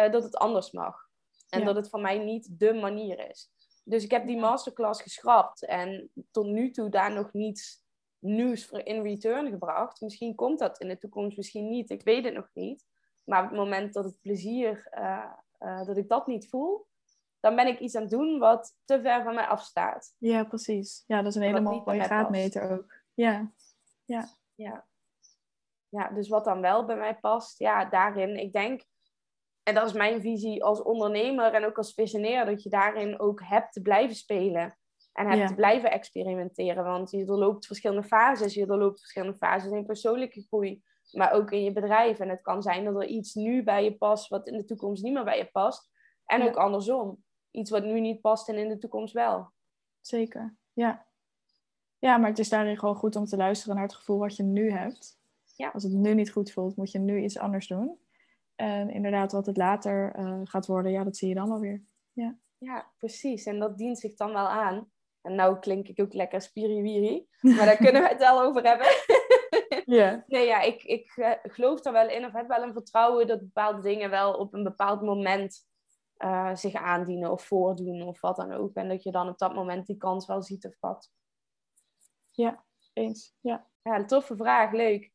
A: uh, dat het anders mag. En dat het voor mij niet de manier is. Dus ik heb die masterclass geschrapt en tot nu toe daar nog niets nieuws voor in return gebracht. Misschien komt dat in de toekomst, misschien niet. Ik weet het nog niet. Maar op het moment dat het plezier, uh, uh, dat ik dat niet voel, dan ben ik iets aan het doen wat te ver van mij afstaat.
B: Ja, precies. Ja, dat is een hele mooie graadmeter ook. Ja. Ja.
A: ja. Ja, dus wat dan wel bij mij past, ja, daarin, ik denk, en dat is mijn visie als ondernemer en ook als visionair, dat je daarin ook hebt te blijven spelen. En hebt te blijven experimenteren. Want je doorloopt verschillende fases. Je doorloopt verschillende fases in persoonlijke groei. Maar ook in je bedrijf. En het kan zijn dat er iets nu bij je past, wat in de toekomst niet meer bij je past. En ook andersom. Iets wat nu niet past en in de toekomst wel.
B: Zeker, ja. Ja, maar het is daarin gewoon goed om te luisteren naar het gevoel wat je nu hebt. Ja. Als het nu niet goed voelt, moet je nu iets anders doen. En inderdaad, wat het later uh, gaat worden, ja, dat zie je dan wel weer. Ja.
A: ja, precies. En dat dient zich dan wel aan. En nou klink ik ook lekker spiriwiri, [laughs] maar daar kunnen we het wel over hebben. [laughs] Ja. Nee, ja, ik, ik uh, geloof er wel in, of heb wel een vertrouwen dat bepaalde dingen wel op een bepaald moment uh, zich aandienen of voordoen of wat dan ook. En dat je dan op dat moment die kans wel ziet of pakt.
B: Ja, eens. Ja.
A: ja, een toffe vraag, leuk.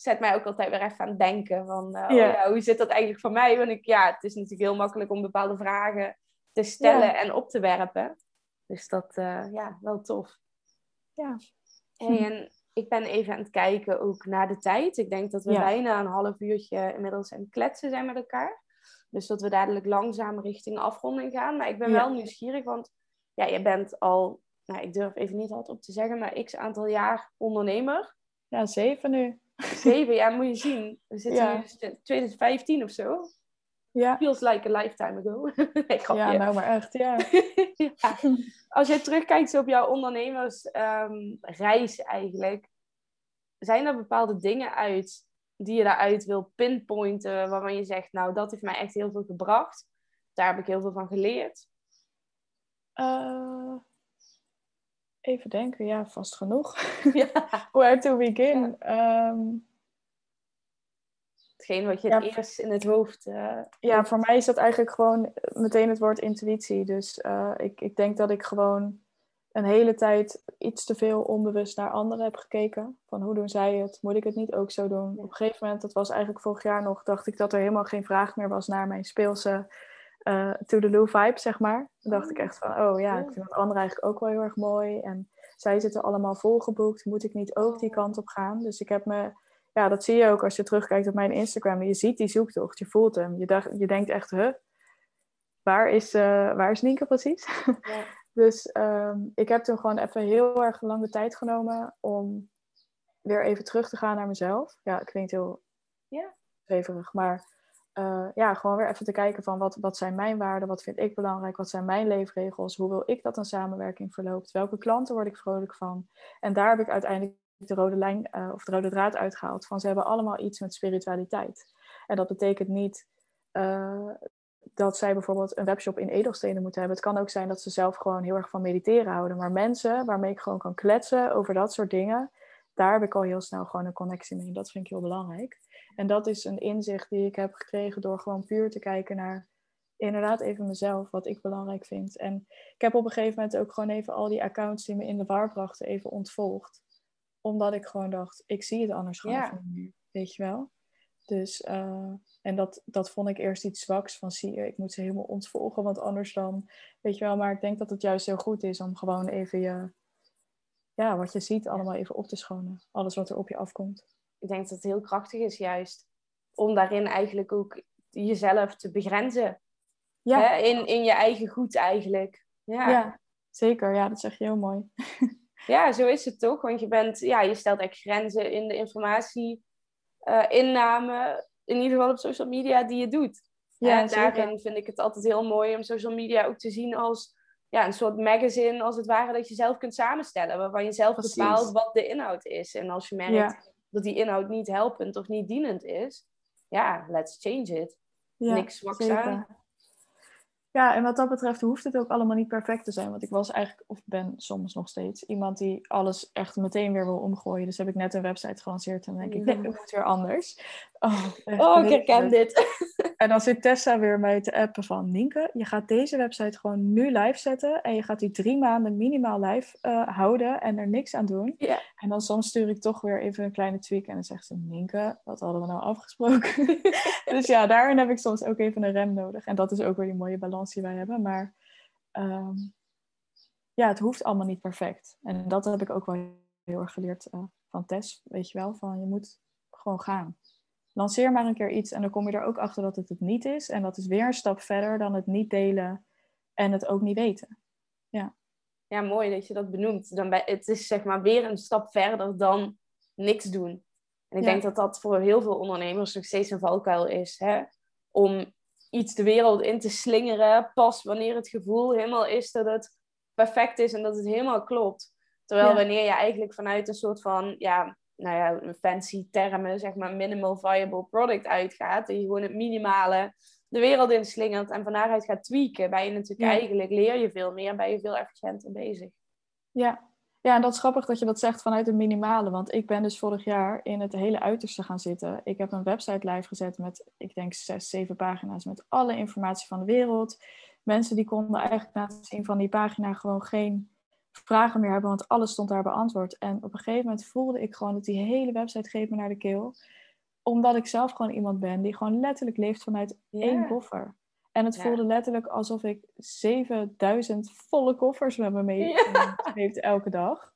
A: Zet mij ook altijd weer even aan het denken van, uh, ja. Oh ja, hoe zit dat eigenlijk voor mij? Want ik, ja, het is natuurlijk heel makkelijk om bepaalde vragen te stellen en op te werpen. Dus dat, uh, ja, wel tof. Ja. en ik ben even aan het kijken ook naar de tijd. Ik denk dat we bijna een half uurtje inmiddels aan het kletsen zijn met elkaar. Dus dat we dadelijk langzaam richting afronding gaan. Maar ik ben wel nieuwsgierig, want ja, je bent al nou, ik durf even niet hard op te zeggen, maar x aantal jaar ondernemer.
B: Ja, zeven nu.
A: Zeven, ja, moet je zien. We zitten ja. nu in 2015 of zo. Ja. Feels like a lifetime ago. [laughs]
B: nee, ja, nou maar echt, ja. [laughs]
A: ja. Als je terugkijkt op jouw ondernemersreis um, eigenlijk, zijn er bepaalde dingen uit die je daaruit wil pinpointen, waarvan je zegt, nou, dat heeft mij echt heel veel gebracht. Daar heb ik heel veel van geleerd.
B: Uh, Even denken, ja, vast genoeg. Ja. [laughs] [laughs] Where to begin? Ja. Um,
A: Hetgeen wat je het eerst in het hoofd... Uh,
B: ja, voor mij is dat eigenlijk gewoon meteen het woord intuïtie. Dus uh, ik, ik denk dat ik gewoon een hele tijd iets te veel onbewust naar anderen heb gekeken. Van hoe doen zij het? Moet ik het niet ook zo doen? Op een gegeven moment, dat was eigenlijk vorig jaar nog, dacht ik dat er helemaal geen vraag meer was naar mijn speelse uh, to the Loo vibe, zeg maar. Dan dacht ik echt van, oh ja, ik vind het andere eigenlijk ook wel heel erg mooi. En zij zitten allemaal volgeboekt. Moet ik niet ook die kant op gaan? Dus ik heb me, ja, dat zie je ook als je terugkijkt op mijn Instagram. Je ziet die zoektocht, je voelt hem. Je, dacht, je denkt echt, huh, waar is, uh, waar is Nienke precies? Ja. [laughs] dus um, ik heb toen gewoon even heel erg lange tijd genomen om weer even terug te gaan naar mezelf. Ja, klinkt heel
A: ja.
B: Maar uh, ja, gewoon weer even te kijken van wat, wat zijn mijn waarden, wat vind ik belangrijk, wat zijn mijn leefregels, hoe wil ik dat een samenwerking verloopt, welke klanten word ik vrolijk van. En daar heb ik uiteindelijk de rode lijn uh, of de rode draad uitgehaald van ze hebben allemaal iets met spiritualiteit. En dat betekent niet uh, dat zij bijvoorbeeld een webshop in edelstenen moeten hebben. Het kan ook zijn dat ze zelf gewoon heel erg van mediteren houden. Maar mensen waarmee ik gewoon kan kletsen over dat soort dingen, daar heb ik al heel snel gewoon een connectie mee. Dat vind ik heel belangrijk. En dat is een inzicht die ik heb gekregen door gewoon puur te kijken naar inderdaad even mezelf, wat ik belangrijk vind. En ik heb op een gegeven moment ook gewoon even al die accounts die me in de war brachten even ontvolgd. Omdat ik gewoon dacht, ik zie het anders gewoon ja. niet meer. Weet je wel? Dus, uh, en dat, dat vond ik eerst iets zwaks van zie je, ik moet ze helemaal ontvolgen, want anders dan, weet je wel. Maar ik denk dat het juist heel goed is om gewoon even je, ja, wat je ziet allemaal even op te schonen. Alles wat er op je afkomt
A: ik denk dat het heel krachtig is juist om daarin eigenlijk ook jezelf te begrenzen. Ja. Hè? In, in je eigen goed eigenlijk. Ja.
B: ja, zeker. Ja, dat zeg je heel mooi. [laughs]
A: ja, zo is het toch? Want je bent, ja, je stelt echt grenzen in de informatie, uh, inname, in ieder geval op social media, die je doet. Ja, en daarin vind ik het altijd heel mooi om social media ook te zien als ja, een soort magazine, als het ware, dat je zelf kunt samenstellen. Waarvan je zelf bepaalt wat de inhoud is. En als je merkt dat die inhoud niet helpend of niet dienend is, ja, let's change it. Niks zwaks aan.
B: Ja, en wat dat betreft hoeft het ook allemaal niet perfect te zijn. Want ik was eigenlijk, of ben soms nog steeds, iemand die alles echt meteen weer wil omgooien. Dus heb ik net een website gelanceerd en dan denk ik, nee, [laughs] het moet weer anders.
A: Oh, oh ik herken dit. [laughs]
B: En dan zit Tessa weer mij te appen van, Nienke, je gaat deze website gewoon nu live zetten. En je gaat die drie maanden minimaal live uh, houden en er niks aan doen. En dan soms stuur ik toch weer even een kleine tweak en dan zegt ze, Nienke, wat hadden we nou afgesproken? [laughs] dus ja, daarin heb ik soms ook even een rem nodig. En dat is ook weer die mooie balans die wij hebben. Maar um, ja, het hoeft allemaal niet perfect. En dat heb ik ook wel heel erg geleerd uh, van Tess, weet je wel. Van je moet gewoon gaan. Lanceer maar een keer iets en dan kom je er ook achter dat het het niet is. En dat is weer een stap verder dan het niet delen en het ook niet weten. Ja,
A: ja mooi dat je dat benoemt. Dan bij, het is zeg maar weer een stap verder dan niks doen. En ik denk dat dat voor heel veel ondernemers nog steeds een valkuil is. Hè? Om iets de wereld in te slingeren, pas wanneer het gevoel helemaal is dat het perfect is en dat het helemaal klopt. Terwijl wanneer je eigenlijk vanuit een soort van, ja, nou ja, fancy termen, zeg maar, minimal viable product uitgaat, en je gewoon het minimale de wereld in slingert en van daaruit gaat tweaken, ben je natuurlijk eigenlijk, leer je veel meer, ben je veel efficiënter bezig.
B: Ja, ja, en dat is grappig dat je dat zegt vanuit het minimale. Want ik ben dus vorig jaar in het hele uiterste gaan zitten. Ik heb een website live gezet met, ik denk, zes, zeven pagina's met alle informatie van de wereld. Mensen die konden eigenlijk na het zien van die pagina gewoon geen vragen meer hebben, want alles stond daar beantwoord. En op een gegeven moment voelde ik gewoon dat die hele website greep me naar de keel. Omdat ik zelf gewoon iemand ben die gewoon letterlijk leeft vanuit één koffer. En het voelde letterlijk alsof ik 7000 volle koffers met me mee heeft [laughs] elke dag.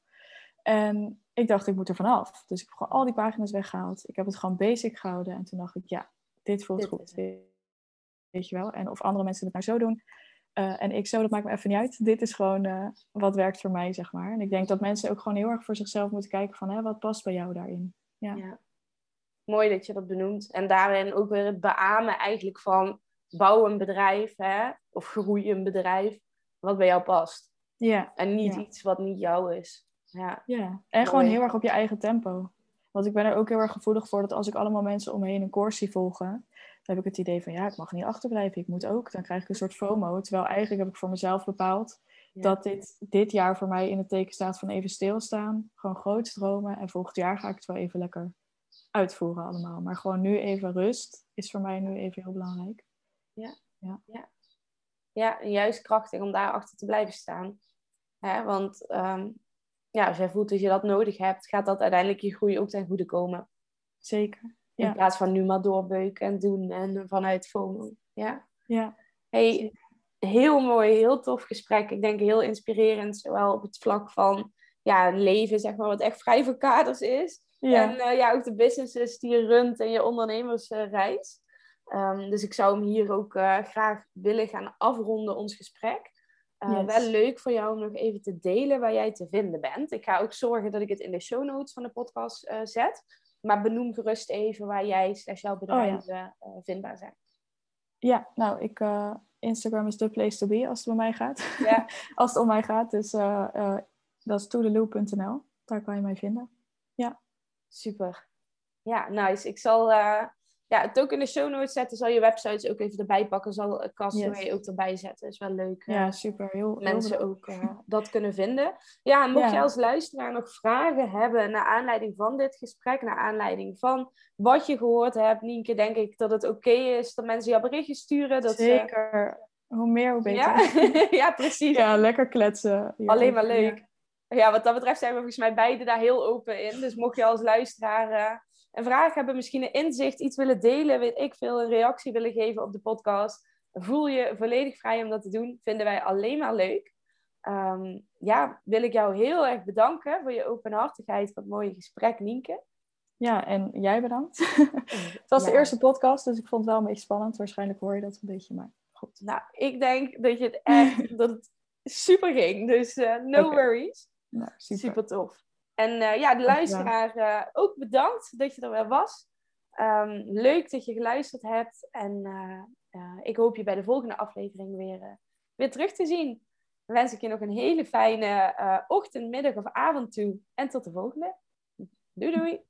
B: En ik dacht, ik moet er vanaf. Dus ik heb gewoon al die pagina's weggehaald. Ik heb het gewoon basic gehouden. En toen dacht ik, ja, dit voelt goed. Weet je wel? En of andere mensen het nou zo doen. Uh, en ik zo, dat maakt me even niet uit. Dit is gewoon uh, wat werkt voor mij, zeg maar. En ik denk dat mensen ook gewoon heel erg voor zichzelf moeten kijken van... Hè, wat past bij jou daarin? Ja. ja.
A: Mooi dat je dat benoemt. En daarin ook weer het beamen eigenlijk van bouw een bedrijf hè, of groei een bedrijf wat bij jou past.
B: Ja.
A: En niet iets wat niet jou is. Ja,
B: ja. en gewoon heel erg op je eigen tempo. Want ik ben er ook heel erg gevoelig voor dat als ik allemaal mensen om me heen een course zie volgen, heb ik het idee van ja, ik mag niet achterblijven, ik moet ook. Dan krijg ik een soort FOMO. Terwijl eigenlijk heb ik voor mezelf bepaald dat dit, dit jaar voor mij in het teken staat van even stilstaan, gewoon groot dromen. En volgend jaar ga ik het wel even lekker uitvoeren allemaal. Maar gewoon nu even rust is voor mij nu even heel belangrijk
A: ja. Ja. ja. ja juist krachtig om daarachter te blijven staan. Hè? Want um, ja, als jij voelt dat je dat nodig hebt, gaat dat uiteindelijk je groei ook ten goede komen.
B: Zeker.
A: Ja. In plaats van nu maar doorbeuken en doen en vanuit FOMO. Ja.
B: Ja.
A: Hey, heel mooi, heel tof gesprek. Ik denk heel inspirerend, zowel op het vlak van ja, leven, zeg maar, wat echt vrij voor kaders is. Ja. En uh, ja, ook de businesses die je runt en je ondernemersreis. Um, dus ik zou hem hier ook uh, graag willen gaan afronden, ons gesprek. Uh, Wel leuk voor jou om nog even te delen waar jij te vinden bent. Ik ga ook zorgen dat ik het in de show notes van de podcast zet. Maar benoem gerust even waar jij slash jouw bedrijven oh, vindbaar zijn.
B: Ja, nou, ik, Instagram is de place to be als het om mij gaat. Ja. [laughs] als het om mij gaat. Dus dat is toedeloop.nl. Daar kan je mij vinden. Ja.
A: Super. Ja, nice. Ik zal ja, het ook in de show notes zetten. Zal je websites ook even erbij pakken. Zal Castaway yes. ook erbij zetten. is wel leuk.
B: Ja, super. Heel,
A: mensen ook uh, dat kunnen vinden. Ja, en mocht je als luisteraar nog vragen hebben naar aanleiding van dit gesprek, naar aanleiding van wat je gehoord hebt, Nienke, denk ik dat het oké is dat mensen jou berichtjes sturen. Dat
B: Zeker. Hoe meer, hoe beter.
A: Ja, [laughs] ja precies.
B: Ja, lekker kletsen.
A: Alleen maar leuk. Ja. wat dat betreft zijn we volgens mij beide daar heel open in. Dus mocht je als luisteraar een vraag hebben, misschien een inzicht, iets willen delen, weet ik veel, een reactie willen geven op de podcast, voel je volledig vrij om dat te doen. Vinden wij alleen maar leuk. Ehm, ja, wil ik jou heel erg bedanken voor je openhartigheid, voor het mooie gesprek, Nienke.
B: Ja, en jij bedankt. [laughs] het was de eerste podcast, dus ik vond het wel een beetje spannend. Waarschijnlijk hoor je dat een beetje, maar goed.
A: Nou, ik denk dat je het echt, [laughs] dat het super ging. Dus uh, no worries. Nou, super. super tof. En uh, ja, de luisteraar uh, ook bedankt dat je er weer was. Um, leuk dat je geluisterd hebt. En uh, ik hoop je bij de volgende aflevering weer, weer terug te zien. Dan wens ik je nog een hele fijne ochtend, middag of avond toe. En tot de volgende. Doei doei!